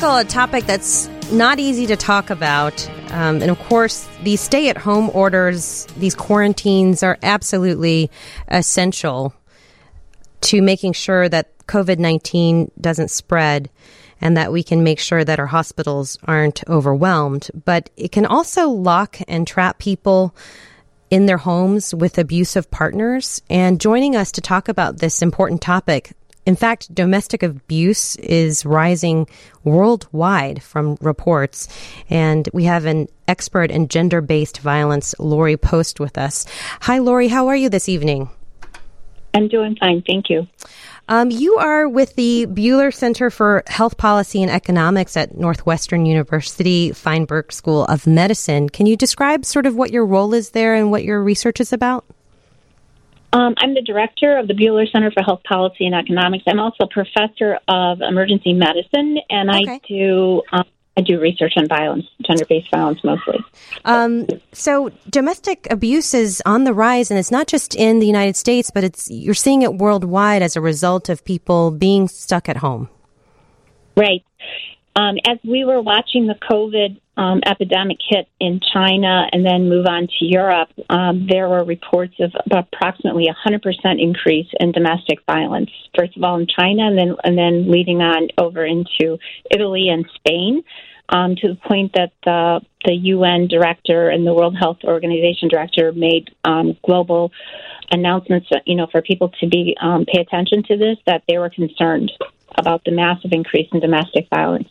tackle a topic that's not easy to talk about. Um, and of course, these stay at home orders, these quarantines are absolutely essential to making sure that COVID 19 doesn't spread and that we can make sure that our hospitals aren't overwhelmed. But it can also lock and trap people in their homes with abusive partners. And joining us to talk about this important topic, in fact, domestic abuse is rising worldwide from reports. And we have an expert in gender based violence, Lori Post, with us. Hi, Lori. How are you this evening? I'm doing fine. Thank you. Um, you are with the Buehler Center for Health Policy and Economics at Northwestern University Feinberg School of Medicine. Can you describe sort of what your role is there and what your research is about? Um, I'm the director of the Buehler Center for Health Policy and Economics. I'm also a professor of emergency medicine, and okay. I do um, I do research on violence, gender based violence mostly. Um, so domestic abuse is on the rise, and it's not just in the United States, but it's you're seeing it worldwide as a result of people being stuck at home. Right. Um, as we were watching the COVID um, epidemic hit in China and then move on to Europe, um, there were reports of approximately a 100% increase in domestic violence. First of all, in China, and then and then leading on over into Italy and Spain, um, to the point that the the UN director and the World Health Organization director made um, global announcements, you know, for people to be um, pay attention to this. That they were concerned about the massive increase in domestic violence.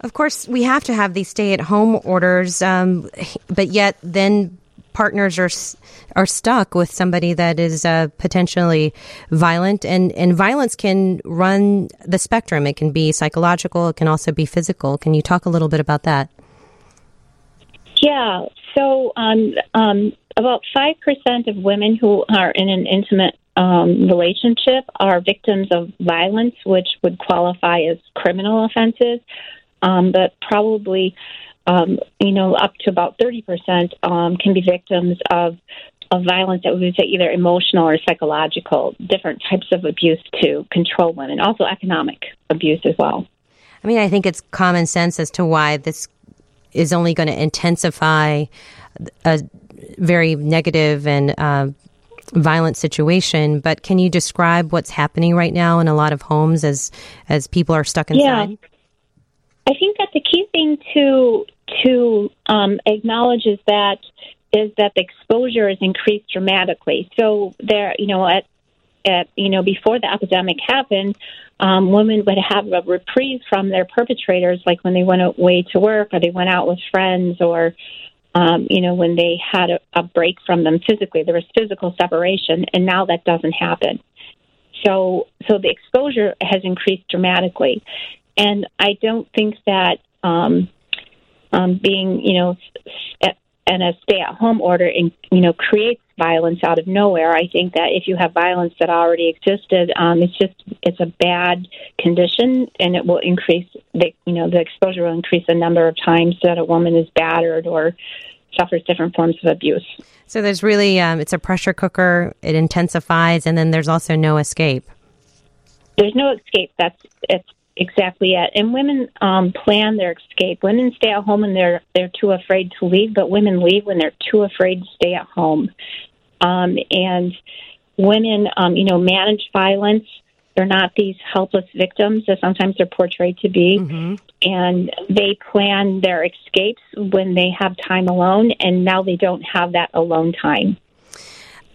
Of course, we have to have these stay-at-home orders, um, but yet then partners are are stuck with somebody that is uh, potentially violent, and and violence can run the spectrum. It can be psychological. It can also be physical. Can you talk a little bit about that? Yeah. So, um, um, about five percent of women who are in an intimate um, relationship are victims of violence, which would qualify as criminal offenses um, but probably, um, you know, up to about 30% um, can be victims of, of violence that we would say either emotional or psychological, different types of abuse to control women, also economic abuse as well. I mean, I think it's common sense as to why this is only going to intensify a very negative and uh, violent situation. But can you describe what's happening right now in a lot of homes as as people are stuck inside? Yeah. I think that the key thing to to um, acknowledge is that is that the exposure is increased dramatically. So there, you know, at at you know before the epidemic happened, um, women would have a reprieve from their perpetrators, like when they went away to work or they went out with friends or. Um, you know, when they had a, a break from them physically, there was physical separation, and now that doesn't happen. So, so the exposure has increased dramatically. And I don't think that um, um, being, you know, and a stay-at-home order, in, you know, creates violence out of nowhere. I think that if you have violence that already existed, um, it's just it's a bad condition, and it will increase the, you know, the exposure will increase the number of times that a woman is battered or suffers different forms of abuse. So there's really um, it's a pressure cooker. It intensifies, and then there's also no escape. There's no escape. That's it's exactly it. And women um, plan their escape. Women stay at home and they're they're too afraid to leave, but women leave when they're too afraid to stay at home. Um, and women, um, you know, manage violence. They're not these helpless victims that sometimes they're portrayed to be. Mm-hmm. And they plan their escapes when they have time alone, and now they don't have that alone time.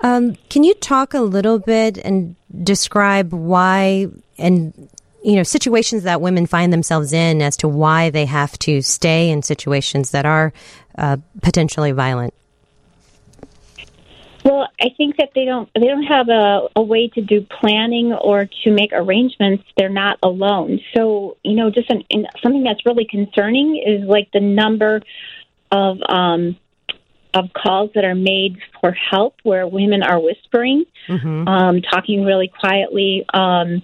Um, can you talk a little bit and describe why and you know, situations that women find themselves in as to why they have to stay in situations that are uh, potentially violent? Well, I think that they don't they don't have a, a way to do planning or to make arrangements. They're not alone. So you know, just an, something that's really concerning is like the number of um, of calls that are made for help where women are whispering, mm-hmm. um, talking really quietly. Um,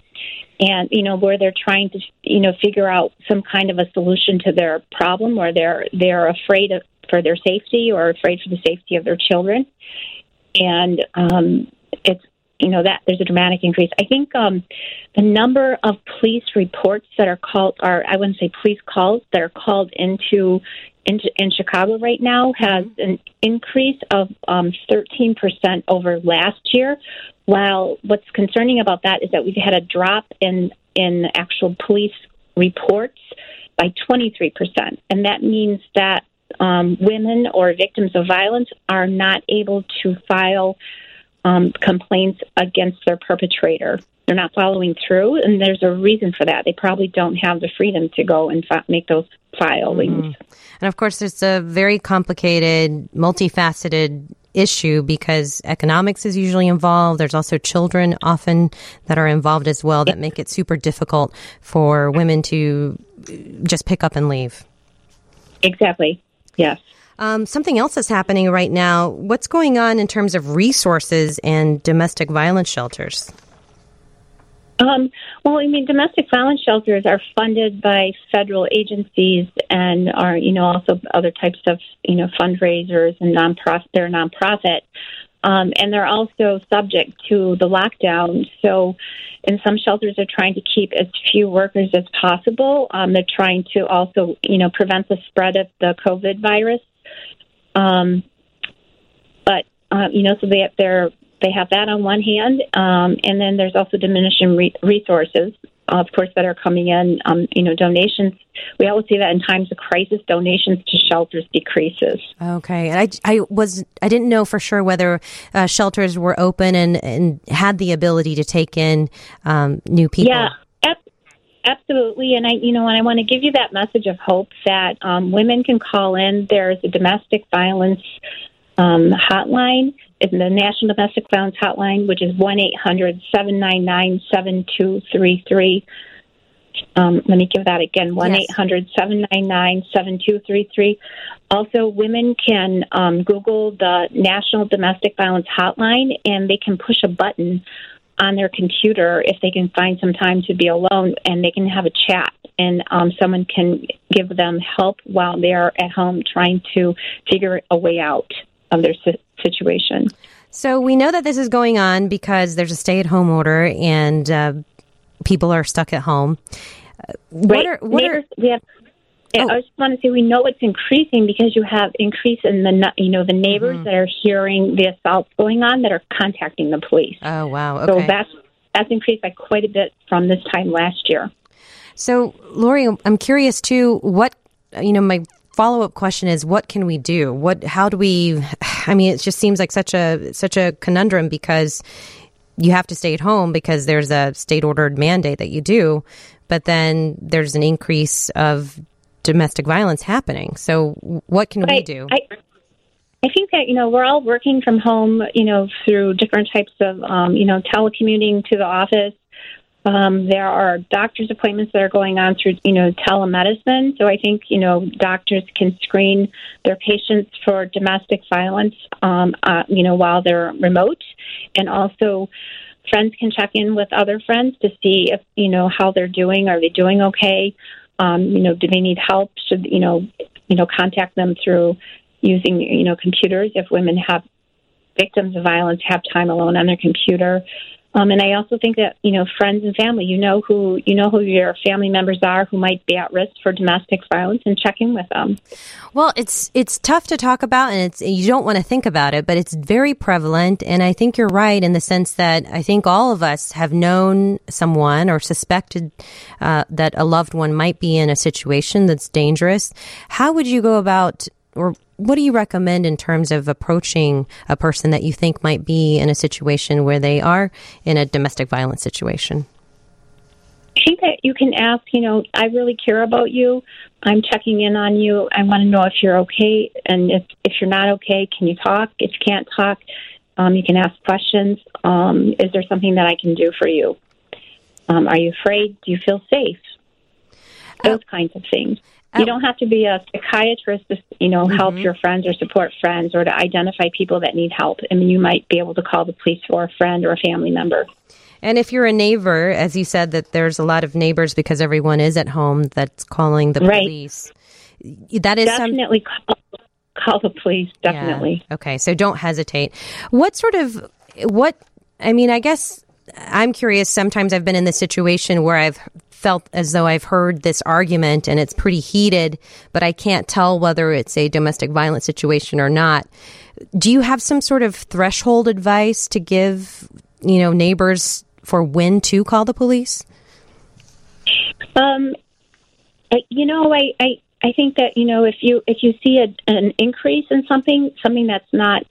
and you know where they're trying to you know figure out some kind of a solution to their problem or they're they're afraid of, for their safety or afraid for the safety of their children and um it's you know that there's a dramatic increase. I think um, the number of police reports that are called, are I wouldn't say police calls that are called into into in Chicago right now has an increase of um, 13% over last year. While what's concerning about that is that we've had a drop in in actual police reports by 23%, and that means that um, women or victims of violence are not able to file um, complaints against their perpetrator. They're not following through, and there's a reason for that. They probably don't have the freedom to go and fi- make those filings. Mm-hmm. And of course, it's a very complicated, multifaceted issue because economics is usually involved. There's also children often that are involved as well that make it super difficult for women to just pick up and leave. Exactly. Yes. Um, something else that's happening right now. What's going on in terms of resources and domestic violence shelters? Um, well, I mean, domestic violence shelters are funded by federal agencies and are, you know, also other types of, you know, fundraisers and nonprofit. They're nonprofit, um, and they're also subject to the lockdown. So, and some shelters are trying to keep as few workers as possible. Um, they're trying to also, you know, prevent the spread of the COVID virus. Um, but uh, you know, so they they're they have that on one hand, um, and then there's also diminishing re- resources, of course, that are coming in. Um, you know, donations. We always see that in times of crisis, donations to shelters decreases. Okay, and I, I was I didn't know for sure whether uh, shelters were open and, and had the ability to take in um, new people. Yeah. Absolutely, and I, you know, and I want to give you that message of hope that um, women can call in. There's a domestic violence um, hotline in the National Domestic Violence Hotline, which is 1 800 799 7233. Um, let me give that again 1 800 799 7233. Also, women can um, Google the National Domestic Violence Hotline and they can push a button on their computer if they can find some time to be alone and they can have a chat and um, someone can give them help while they're at home trying to figure a way out of their situation. So we know that this is going on because there's a stay-at-home order and uh, people are stuck at home. Uh, what right. are what Neighbors, are we have oh. I just want to say we know it's increasing because you have increase in the you know the neighbors mm-hmm. that are hearing the assaults going on that are contacting the police. Oh wow! Okay. So that's that's increased by quite a bit from this time last year. So Lori, I'm curious too. What you know, my follow up question is what can we do? What how do we I mean it just seems like such a such a conundrum because you have to stay at home because there's a state ordered mandate that you do, but then there's an increase of domestic violence happening. So what can we do? I, I think that you know we're all working from home, you know, through different types of um, you know telecommuting to the office, um, there are doctor's appointments that are going on through, you know, telemedicine. So I think, you know, doctors can screen their patients for domestic violence, um, uh, you know, while they're remote. And also, friends can check in with other friends to see if, you know, how they're doing. Are they doing okay? Um, you know, do they need help? Should, you know, you know, contact them through using, you know, computers if women have victims of violence have time alone on their computer. Um, and I also think that you know friends and family, you know who you know who your family members are who might be at risk for domestic violence, and check in with them. Well, it's it's tough to talk about, and it's you don't want to think about it, but it's very prevalent. And I think you're right in the sense that I think all of us have known someone or suspected uh, that a loved one might be in a situation that's dangerous. How would you go about or what do you recommend in terms of approaching a person that you think might be in a situation where they are in a domestic violence situation? I think that you can ask, you know, I really care about you. I'm checking in on you. I want to know if you're okay. And if, if you're not okay, can you talk? If you can't talk, um, you can ask questions. Um, is there something that I can do for you? Um, are you afraid? Do you feel safe? Those uh, kinds of things. You don't have to be a psychiatrist to, you know, mm-hmm. help your friends or support friends or to identify people that need help. I mean, you might be able to call the police for a friend or a family member. And if you're a neighbor, as you said, that there's a lot of neighbors because everyone is at home that's calling the right. police. That is definitely some... call, call the police. Definitely. Yeah. Okay, so don't hesitate. What sort of what I mean, I guess I'm curious. Sometimes I've been in the situation where I've felt as though I've heard this argument and it's pretty heated, but I can't tell whether it's a domestic violence situation or not. Do you have some sort of threshold advice to give, you know, neighbors for when to call the police? Um, you know, I, I I think that you know if you if you see a, an increase in something something that's not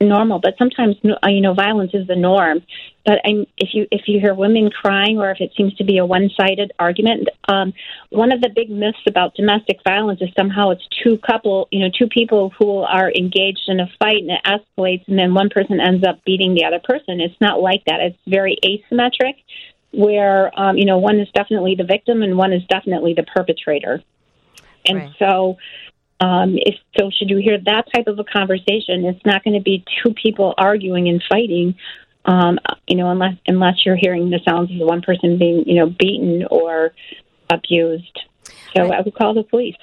normal, but sometimes uh, you know violence is the norm. But I'm, if you if you hear women crying or if it seems to be a one sided argument, um, one of the big myths about domestic violence is somehow it's two couple you know two people who are engaged in a fight and it escalates and then one person ends up beating the other person. It's not like that. It's very asymmetric, where um, you know one is definitely the victim and one is definitely the perpetrator. And right. so um, if so, should you hear that type of a conversation, it's not going to be two people arguing and fighting. Um, you know, unless unless you're hearing the sounds of one person being, you know, beaten or abused. So I, I would call the police.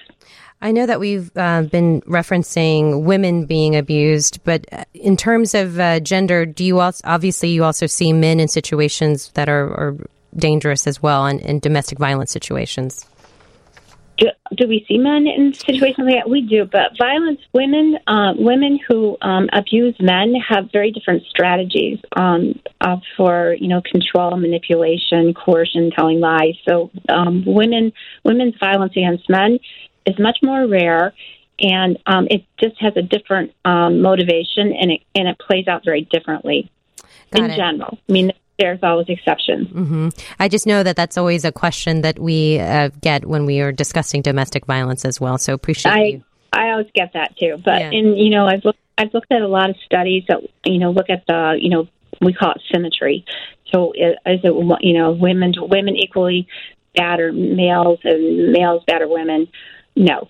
I know that we've uh, been referencing women being abused, but uh, in terms of uh, gender, do you also obviously you also see men in situations that are, are dangerous as well, and in domestic violence situations? Do, do we see men in situations like that? We do, but violence, women, uh, women who um, abuse men have very different strategies um, uh, for you know control, manipulation, coercion, telling lies. So um, women, women's violence against men is much more rare, and um, it just has a different um, motivation, and it and it plays out very differently Got in it. general. I mean, there's always exceptions. Mm-hmm. I just know that that's always a question that we uh, get when we are discussing domestic violence as well. So appreciate I, you. I always get that too. But yeah. in you know, I've looked I've looked at a lot of studies that you know look at the you know we call it symmetry. So is it you know women women equally batter males and males batter women? No,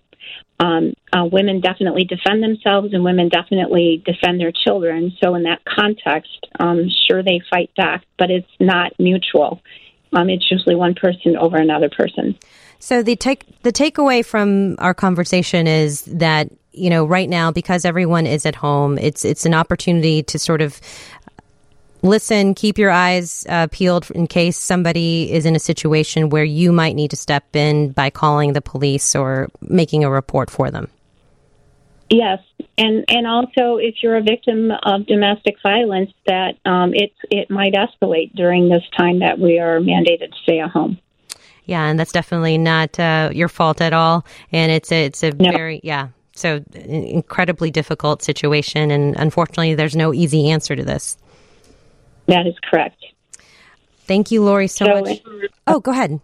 um, uh, women definitely defend themselves and women definitely defend their children. So, in that context, um, sure, they fight back, but it's not mutual. Um, it's usually one person over another person. So, the, take, the takeaway from our conversation is that you know right now because everyone is at home it's it's an opportunity to sort of listen, keep your eyes uh, peeled in case somebody is in a situation where you might need to step in by calling the police or making a report for them. Yes, and and also if you're a victim of domestic violence, that um, it it might escalate during this time that we are mandated to stay at home. Yeah, and that's definitely not uh, your fault at all, and it's a, it's a no. very yeah. So incredibly difficult situation, and unfortunately, there's no easy answer to this. That is correct. Thank you, Lori, so, so much. Oh, go ahead.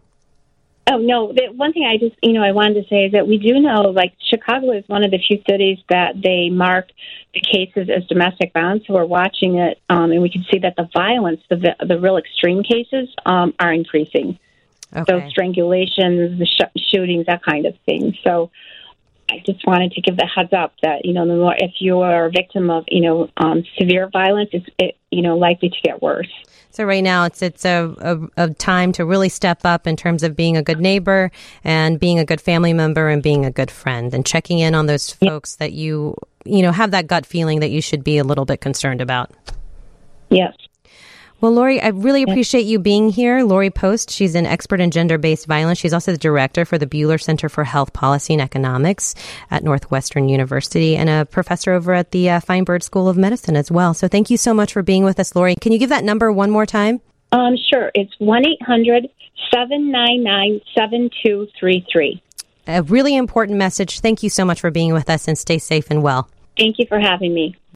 Oh no! The one thing I just you know I wanted to say is that we do know like Chicago is one of the few cities that they mark the cases as domestic violence. So we're watching it, um, and we can see that the violence, the the real extreme cases, um, are increasing. Okay. So strangulations, the sh- shootings, that kind of thing. So I just wanted to give the heads up that you know the more if you are a victim of you know um, severe violence, it's it, you know likely to get worse. So right now it's it's a, a, a, time to really step up in terms of being a good neighbor and being a good family member and being a good friend and checking in on those folks that you you know have that gut feeling that you should be a little bit concerned about. Yes. Well, Lori, I really appreciate you being here. Lori Post, she's an expert in gender based violence. She's also the director for the Buehler Center for Health Policy and Economics at Northwestern University and a professor over at the uh, Feinberg School of Medicine as well. So thank you so much for being with us, Lori. Can you give that number one more time? Um, sure. It's 1 800 799 7233. A really important message. Thank you so much for being with us and stay safe and well. Thank you for having me.